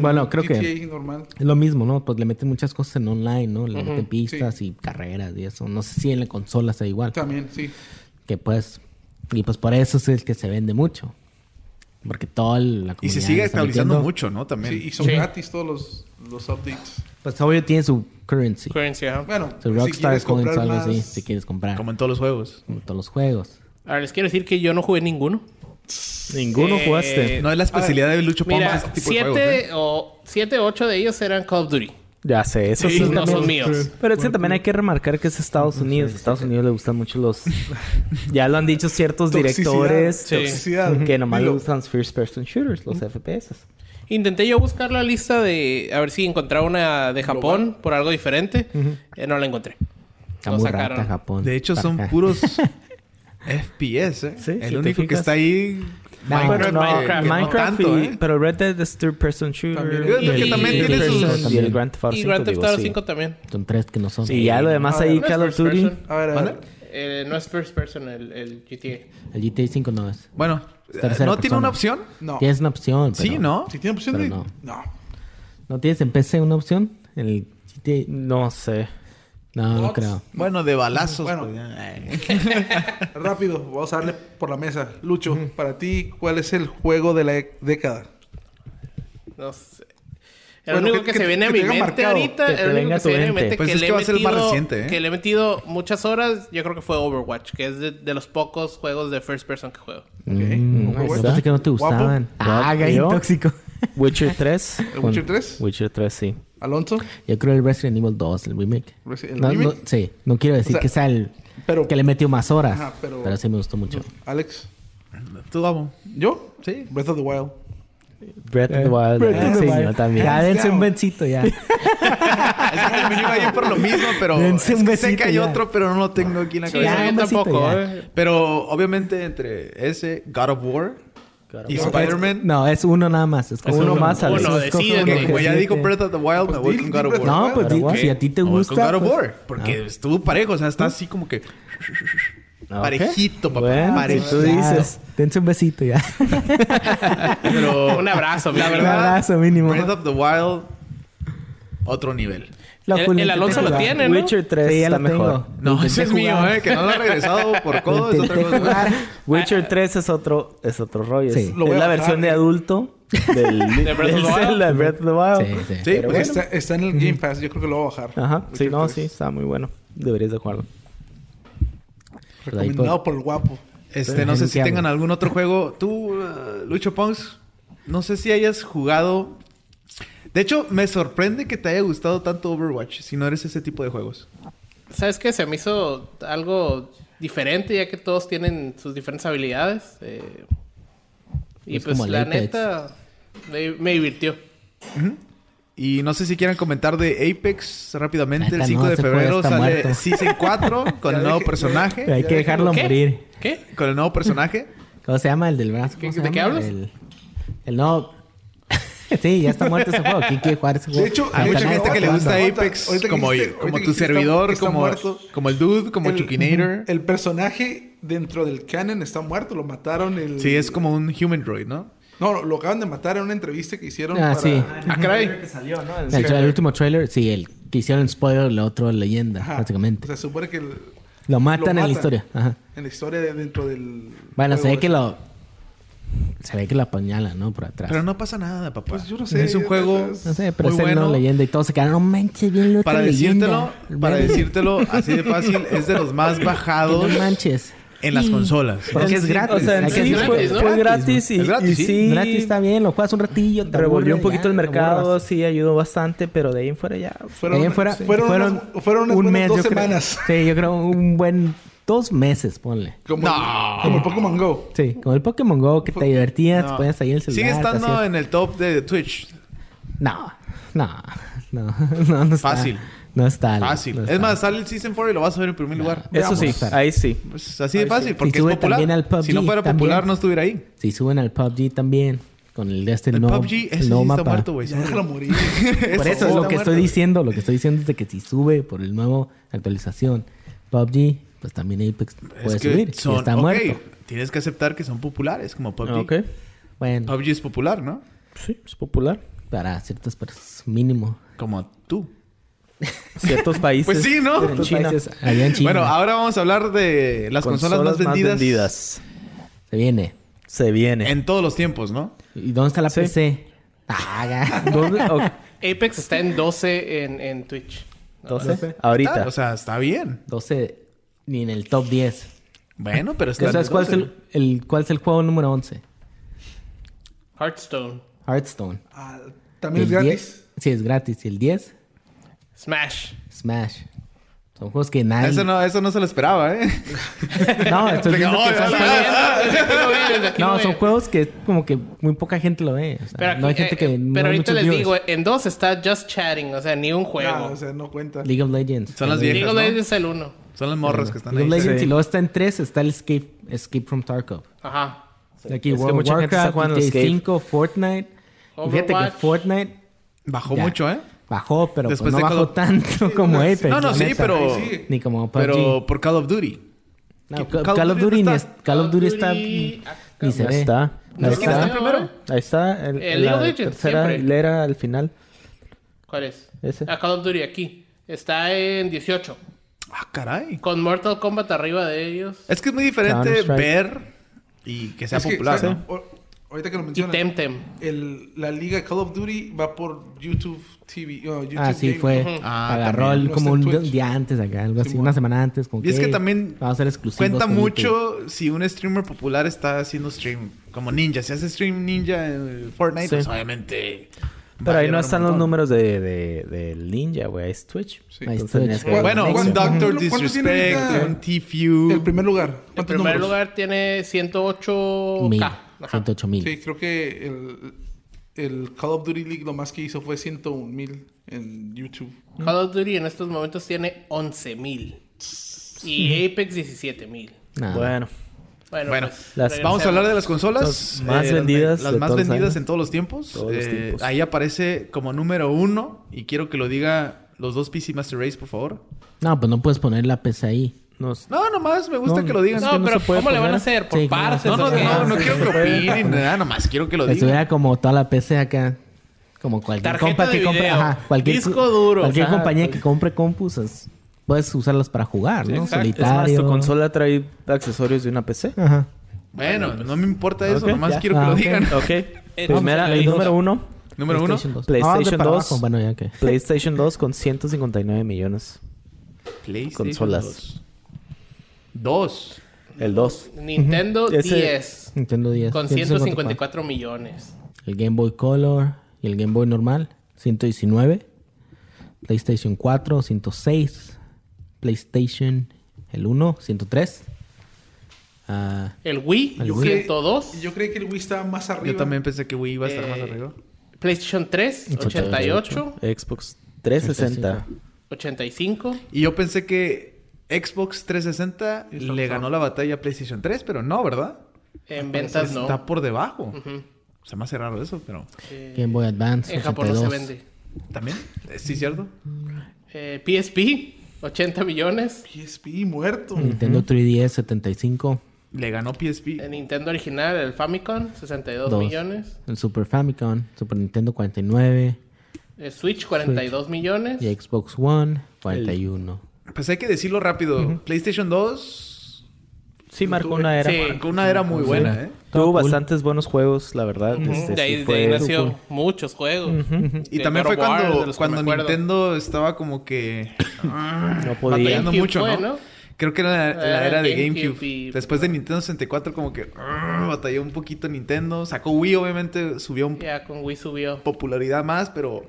Bueno, creo que- normal. Es lo mismo, ¿no? Pues le meten muchas cosas en online, ¿no? Le Ujú, meten pistas y carreras y eso. No sé si en la consola sea igual. También, sí. Que pues... Y pues por eso es el que se vende mucho. Porque toda la comunidad... Y se sigue metiendo. mucho, ¿no? También. Sí, y son Sí. gratis todos los, los updates. Pues obvio tiene su currency. Currency, ajá. Bueno, Su si Rockstar quieres Coins algo más... así. Si quieres comprar. Como en todos los juegos. Como todos los juegos. Ahora les quiero decir que yo no jugué ninguno. Ninguno Eh, jugaste. No es la especialidad de Lucho Pompas Mira, este tipo de juegos. siete ¿eh? o siete o ocho de ellos eran Call of Duty. Ya sé, eso Sí, sí. no también. son míos. Pero es que también hay que remarcar que es Estados Unidos. A Estados Unidos le gustan mucho los... ya lo han dicho ciertos Toxicidad. directores Sí. Toxicidad. que nomás le gustan los first person shooters, los FPS. Intenté yo buscar la lista de... A ver si encontraba una de Japón por algo diferente. Eh, no la encontré. Está Lo muy sacaron. rata Japón. De hecho, son puros FPS, ¿eh? Sí, el si único que está ahí... No, Minecraft, no, no tanto, y- ¿eh? Pero Red Dead es third person shooter. También. Es lo que Y- también y- tiene y- sus... Y el Grand Theft Auto Y 5, Grand Theft digo, Auto sí. 5 también. Son tres que no son. Sí, ya lo demás ahí Call of Duty. person. A ver, a ¿Mande? ver. Eh, no es first person el, el GTA. El GTA 5 no es. Bueno, Tercera ¿no tiene persona. una opción? No. Tienes una opción. Sí, ¿no? Si tiene opción de... no. No. ¿No tienes en PC una opción? En el GTA. No sé. No, no creo. Bueno, de balazos. Bueno. pues. Rápido, vamos a darle por la mesa. Lucho, para ti, ¿cuál es el juego de la e- década? No sé. El Bueno, único que- que, se viene a mi te mente marcado. ahorita, Que el único que se viene a mi mente. Pues que es le que he va a ser el más metido- reciente, ¿eh? que le he metido muchas horas, yo creo que fue Overwatch, que es de, de los pocos juegos de first person que juego. Mm, Overwatch. pensé que no te Guapo. gustaban. Ah, Guapo. gay ¿Yo? tóxico. Witcher 3. ¿El Witcher 3? Witcher 3, sí. ¿Alonso? Yo creo el Resident Evil 2, el remake. Resi- ¿El No, remake? no- sí, no quiero decir O sea, que sea el pero- que le metió más horas, Ajá, pero- pero... sí me gustó mucho. ¿Alex? Tú, Gabo. ¿Yo? Sí. Breath of the Wild. Breath of the Wild. Breath eh, of the sí, yo también. Ya dense un bencito ya. Es que también iba a ir por lo mismo, pero Dense es un que sé besito que hay ya. otro, pero no lo tengo aquí en la Sí, cabeza. ya, yo besito tampoco, ya. eh. Pero obviamente entre ese, God of War y Spider-Man. No, es uno nada más. Es Es uno más. Uno, Escoge decídete. uno Que como ya dijo. Breath of the Wild, Pues me voy con God of War. No, pues si a ti te Me voy gusta. con God of pues- War. Porque Ah. estuvo parejo. O sea, está así como que... Ok. Parejito, papá. Bueno, parejito. si tú dices. Dense un besito ya. Pero Un abrazo, la verdad, Un abrazo mínimo. Breath of the Wild, otro nivel. El- Alonso lo tiene, ¿no? Witcher 3 Sí, ya está lo tengo. mejor. No, Intenté ese es mío, jugar. eh. Que no lo he regresado por codo es otra Intenté cosa. jugar. Witcher 3 es otro, es otro rollo. Sí. Es, Lo la versión de eh. adulto del, ¿De Breath of del the Wild? Zelda, Breath of the Wild. Sí, sí. Pues, está, está en el Game Pass. Yo creo que lo voy a bajar. Ajá. Sí, no, 3. sí, está muy bueno. Deberías de jugarlo. Recomendado por- por el guapo. Este, no sé si tengan algún otro juego. Tú, uh, Lucho Pons, no sé si hayas jugado. De hecho, me sorprende que te haya gustado tanto Overwatch, si no eres ese tipo de juegos. ¿Sabes qué? Se me hizo algo diferente, ya que todos tienen sus diferentes habilidades. eh, y Es pues la Apex. neta, me, me divirtió. Y no sé si quieran comentar de Apex rápidamente. Neta, el 5 no, de juego febrero sale muerto. Season 4 con el nuevo personaje. Hay que dejarlo ¿Qué? morir. ¿Qué? Con el nuevo personaje. ¿Cómo se llama el del brazo? ¿Cómo ¿Qué- se de qué hablas? El, el no. sí, ya está muerto ese juego. ¿Quién quiere jugar ese juego? De hecho, Hay mucha gente que le gusta. Apex Ahorita que como, como ahorita tu que servidor, está como, como el Dude, como El- Chukinator. El personaje dentro del canon está muerto. Lo mataron el... Sí, es como un human droid, ¿no? No, lo- acaban de matar en una entrevista que hicieron Ah, para... sí. Ah, caray. El, tra- el último trailer, sí, el que hicieron spoiler, el otro leyenda, Ajá. básicamente. O sea, se supone que el- lo matan en la historia. Ajá. en la historia de dentro del... Bueno, se ve que lo. Se ve que lo apuñalan, ¿no? Por atrás. Pero no pasa nada, papá. Pues yo no sé, Es un juego no sé, pero muy es bueno. leyenda y todos se quedaron, no manches, bien loca Para decírtelo, leyenda. para decírtelo así de fácil, es de los más que bajados No manches. en las Sí. consolas. Porque es gratis. O sea, en sí decirlo. fue, gratis, gratis, y, Es gratis, y sí. sí. Gratis está bien, lo juegas un ratillo. te Revolvió un poquito ya, el mercado, sí ayudó bastante, pero de ahí en fuera ya. Fueron, Ahí en fuera- fueron, fueron unas, fueron unas un mes, dos yo creo. semanas. Sí, yo creo un buen dos meses, ponle. Como, como el Pokémon Go. Sí, como el Pokémon Go que te divertías, No. te ponías ahí en el celular. Sigue estando en el top de Twitch. No. No, no, no, no está. Fácil. No está. Fácil. no es más, sale el Season 4 y lo vas a ver en primer lugar. Eso sí, ahí sí. Pues así de fácil, porque Si es sube popular. también al PUBG, si no fuera también. popular, no estuviera ahí. Si suben al PUBG también, con el de este El nuevo, PUBG, el ese sí nuevo está mapa. muerto, güey. Ya déjalo morir. Por eso es lo que estoy diciendo. Lo que estoy diciendo es de que si sube por el nuevo actualización PUBG, pues también Apex puede Es que subir. son, está ok, muerto. Tienes que aceptar que son populares, como PUBG. Ok. Bueno, PUBG es popular, ¿no? Sí, es popular. para ciertas personas, mínimo. Como tú. Ciertos países. Pues sí, ¿no? En Ciertos China. países allá en China Bueno, ahora vamos a hablar de las consolas, más vendidas, se viene. Se viene. en todos los tiempos, ¿no? ¿Y dónde está la Sí. PC? Ah, ya. ¿Dónde? Apex está en 12 en, en Twitch. 12. Ahorita. Ah, o sea, está bien. 12, ni en el top 10. Bueno, pero está ¿Sabes cuál es el, el- cuál es el juego número 11? Hearthstone. Hearthstone. Ah, También es gratis. 10 sí, es gratis. Y el 10, Smash. Smash. Son juegos que nadie... Eso no, eso no se lo esperaba, ¿eh? No, estoy Venga, que son juegos- No, son juegos que como que muy poca gente lo ve. O sea, Pero, no hay gente eh, que... eh, no pero ahorita les viewers. digo, en 2 está Just Chatting, o sea, ni un juego. Ah, o sea, no cuenta. League of Legends. Son las League viejas, League of ¿no? Legends es el 1. Son las morras que están ahí. Legends Sí. y luego está en 3, está el Escape, Escape from Tarkov. Ajá. Aquí Es que World mucha of gente está Warcraft, jugando GTA Escape. 5, Fortnite. Y fíjate que. Fortnite Bajó Ya. mucho, ¿eh? bajó, pero pues Después no de Call bajó of- tanto como Apex. No, no, sí, neta. pero... Ni como PUBG. Pero por Call of Duty. No, Call, Call of Duty Duty, no ni está. es- Call of Duty está... Duty- Ni se ve. está. Ahí Ahí ¿Quién está primero? Ahí está. El, El la League of Legends, tercera siempre. hilera al final. ¿Cuál es? Ese. Ah, Call of Duty aquí. Está en 18. Ah, caray. Con Mortal Kombat arriba de ellos. Es que es muy diferente ver y que sea Es que, popular, ¿sabes? ¿no? O- Ahorita que lo Y mencionas, Temtem. el, la liga Call of Duty va por YouTube TV. oh, YouTube Ah, sí, fue. Ah, agarró también. el- como un Twitch. día antes acá, algo así, una semana antes. Como Y es que "Hey, también Vamos a exclusivos. Cuenta mucho si un streamer popular está haciendo stream. Como Ninja. Si hace stream Ninja en Fortnite, Sí. pues obviamente... Pero ahí no están los números de, de, del Ninja, güey. Es Twitch. Sí. Ahí tenías que- Bueno, un ¿Cuánto- Doctor Disrespect, un T-Few. El primer lugar. En ¿Cuántos primer números? lugar tiene 108K. Mil, Ajá. 108 mil. Sí, creo que el, el Call of Duty League lo más que hizo fue 101 mil en YouTube. Call of Duty en estos momentos tiene 11.000. Y Apex 17.000. Nada. Bueno. Bueno, Bueno, pues, las- Vamos a hablar de las consolas. Las más vendidas Las, más vendidas años. en todos los tiempos. Todos los Eh, tiempos. Ahí aparece como número uno. Y quiero que lo diga los dos PC Master Race, por favor. No, pues no puedes poner la PC ahí. Nos... No, nomás me gusta No, que lo digan. No, no pero ¿cómo le van a hacer? ¿Por Sí, ¿cómo partes? No, no, no, no quiero que opinen, nada, nomás quiero que lo digan. Estuviera como toda la PC acá. Como cualquier Tarjeta compa que compre. Ajá, cualquier, disco duro. Cualquier compañía que compre compus, es- puedes usarlas para jugar, ¿no? exacto. Más, Es más, Solitario. tu consola trae accesorios de una PC. Ajá. Bueno, no me importa eso, Ok, nomás ya. quiero que Ah, lo ok. digan. Ok. Primera, el número uno. Número uno. PlayStation 2. PlayStation Ah, de para 2. abajo. Bueno, ya que. PlayStation 2 con 159 millones. PlayStation Consolas. 2. Dos. El 2. Nintendo Ese- 10. Nintendo 10. Con 154 millones. El Game Boy Color y el Game Boy normal, 119. PlayStation 4, 106. PlayStation, el 1, 103. Ah, El Wii, El Yo Wii. creí- 102. Yo creí que el Wii estaba más arriba. Yo también pensé que Wii iba a estar más Eh, arriba. PlayStation 3, 88. Xbox 360. 85. Y yo pensé que Xbox 360 Y está le ganó la batalla a PlayStation 3, pero no, ¿verdad? En ventas no. Está por debajo. Ujú. Se me hace raro eso, pero... Eh, Game Boy Advance, en Japón no se 82. vende. ¿También? ¿Sí, cierto? Eh, PSP, 80 millones. PSP muerto. Nintendo 3DS, 75. Le ganó PSP. El Nintendo original, el Famicom, 62 Dos. millones. El Super Famicom, Super Nintendo 49. El Switch, 42 millones. Y Xbox One, 41. Pues hay que decirlo rápido. PlayStation 2 Sí, marcó una era. Sí. marcó una era muy buena, ¿eh? Tuvo cool. bastantes buenos juegos, la verdad. Este, de ahí, sí de fue- ahí nació muchos juegos. Y De también fue War, cuando, cuando. Nintendo estaba como que... No podía. batallando mucho, fue, ¿no? ¿no? Creo que era la, la Era era de GameCube GameCube. y- Después de Nintendo 64 como que ah, batalló un poquito Nintendo. Sacó Wii, obviamente subió un Ya con Wii subió. popularidad más, pero,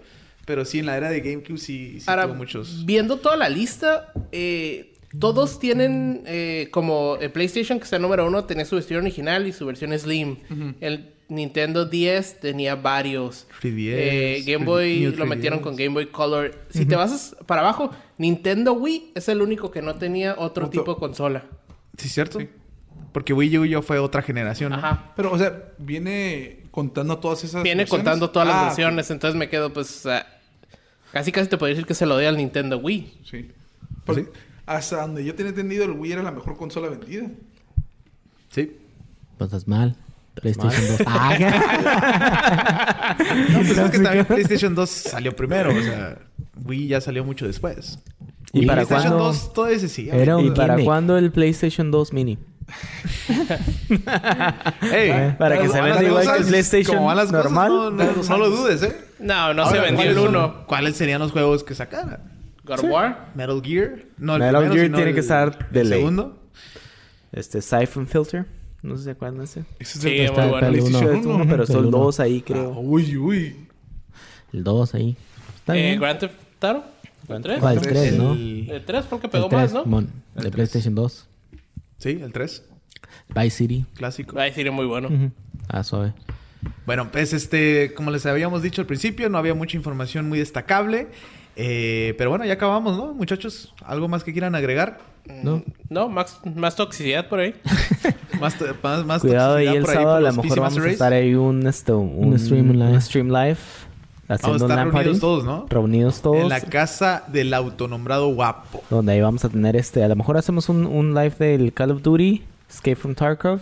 pero sí, en la era de GameCube sí, sí Ahora, tuvo muchos. viendo toda la lista, eh, todos tienen eh, como el PlayStation, que está número uno, tenía su versión original y su versión Slim. El Nintendo 10 tenía varios. 3DS, Eh, Game Boy lo metieron 3DS. con Game Boy Color. Si te vas para abajo, Nintendo Wii es el único que no tenía otro, Otro- tipo de consola. ¿Sí es cierto? Porque Wii U ya fue otra generación, ¿no? Ajá. Pero, o sea, viene contando todas esas. Viene versiones? contando todas las Ah, versiones, entonces me quedo pues... casi casi te podría decir que se lo doy al Nintendo Wii. Sí. Pues, Hasta donde yo tenía entendido, el Wii era la mejor consola vendida. Sí. Pues estás mal. PlayStation 2. Ah, No, pues es que también PlayStation 2 salió primero. O sea, Wii ya salió mucho después. ¿Y para PlayStation cuándo? 2 todavía se sigue. Era un ¿Y para cuándo el PlayStation 2 Mini? Ey, Para que se venda igual que el PlayStation como las cosas, normal. no, no- no lo dudes, ¿eh? No, no se vendió el ¿cuáles son- 1. ¿Cuáles serían los juegos que sacaran? God of War. Metal Gear. No, el Metal primero, Gear sino tiene el- que estar de el ley. segundo. Este Siphon Filter. No sé si se acuerdan de ese. Ese es Sí, el muy está el bueno. PlayStation uno. uno, pero El son uno. dos ahí, Ah, creo. uy, uy. El 2 ahí. Está Eh, bien. Grand Theft Auto. ¿El Grand 3? ¿Cuál? El 3, ¿no? El- El 3 fue el que El pegó 3, más, ¿no? Mon, El de tres. PlayStation 2. Sí, el 3. Vice City. Clásico. Sí, era muy bueno. Ujú. Ah, suave. Bueno, pues este, como les habíamos dicho al principio, no había mucha información muy destacable. Eh, pero bueno, ya acabamos, ¿no? Muchachos, ¿algo más que quieran agregar? ¿No? No, más, más toxicidad por ahí. Más, to- más, más Cuidado ahí toxicidad el por sábado, a por lo mejor vamos a estar ahí un, esto, un, Un stream live. un stream live. Haciendo Vamos a estar reunidos party. todos, ¿no? Reunidos todos. En la casa del autonombrado guapo. Donde ahí vamos a tener este... A lo mejor hacemos un, un live del Call of Duty. Escape from Tarkov.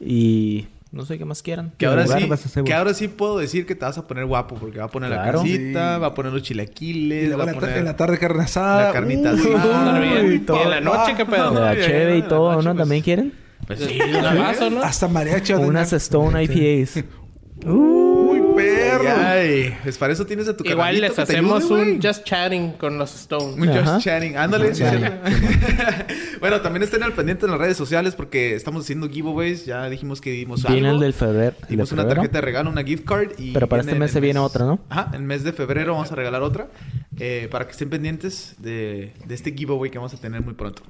Y... No sé qué más quieran. Que ahora, sí, que ahora sí puedo decir que te vas a poner guapo porque va a poner Claro. la casita, Sí. va a poner los Y chilaquiles, luego va a la, poner en la tarde carne asada. la carnita asada. Y todo. en la noche, ¿qué pedo? La cheve y la todo, noche, ¿no? pues. ¿También quieren? Pues sí, Un vaso, ¿no? Hasta mariachi. Unas Stone IPAs. Uy, perro. Ay, pues para eso tienes a tu Igual les hacemos ayude, un just chatting con los Stones. Un Ajá. just chatting. Ándale. sí, Dale. sí. bueno, también estén al pendiente en las redes sociales porque estamos haciendo giveaways. Ya dijimos que dimos Viene algo. el del febrero. de Dimos una tarjeta de regalo, una gift card. Y Pero para viene este mes se viene otra, ¿no? Ajá, el mes de febrero vamos a regalar otra. eh, para que estén pendientes de, de este giveaway que vamos a tener muy pronto.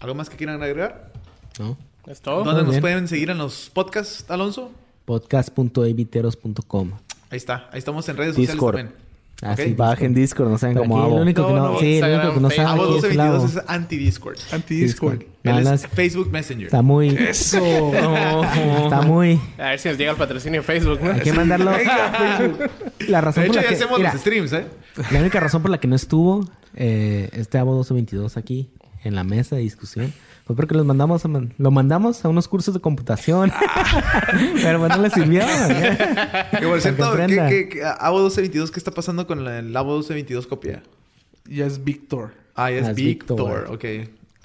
¿Algo más que quieran agregar? ¿No? Es todo. ¿Dónde muy nos bien. pueden seguir en los podcasts, Alonso? Podcast.eviteros.com. Ahí está. Ahí estamos en redes Discord. sociales también. Ah, Ok. sí, Bajen Discord, no saben cómo hago. el único que No, no, no, sí, el único que no Instagram, sabe Avo aquí es 1222 Flavo. es anti-Discord. Anti-Discord. No, es no, Facebook Messenger. Está muy... Eso. Está muy... A ver si nos llega el patrocinio de Facebook, ¿no? Hay que mandarlo... La razón De por hecho, la ya que... hacemos mira, los streams, ¿eh? La única razón por la que no estuvo eh, este Abo 1222 aquí en la mesa de discusión fue porque los mandamos a man- lo mandamos a unos cursos de computación. Pero pues no le sirvió. Que por cierto, que ¿qué, qué, qué- Avo 1222, ¿qué está pasando con la- el Avo 1222 copia? Ya es Víctor. Ah, ya es Ah. Victor. Ok.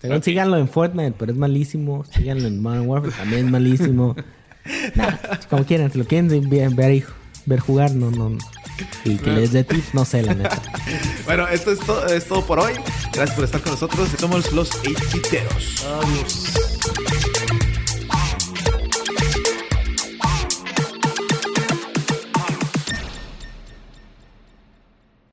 Según síganlo en Fortnite, pero es malísimo. Síganlo en Modern Warfare, también es malísimo. Nah, como quieran, si lo quieren ver, ver jugar, no, no. no. Y que les dé tips, no sé, la neta. Bueno, esto es, to- es todo por hoy. Gracias por estar con nosotros. Somos los Eichiteros. Adiós.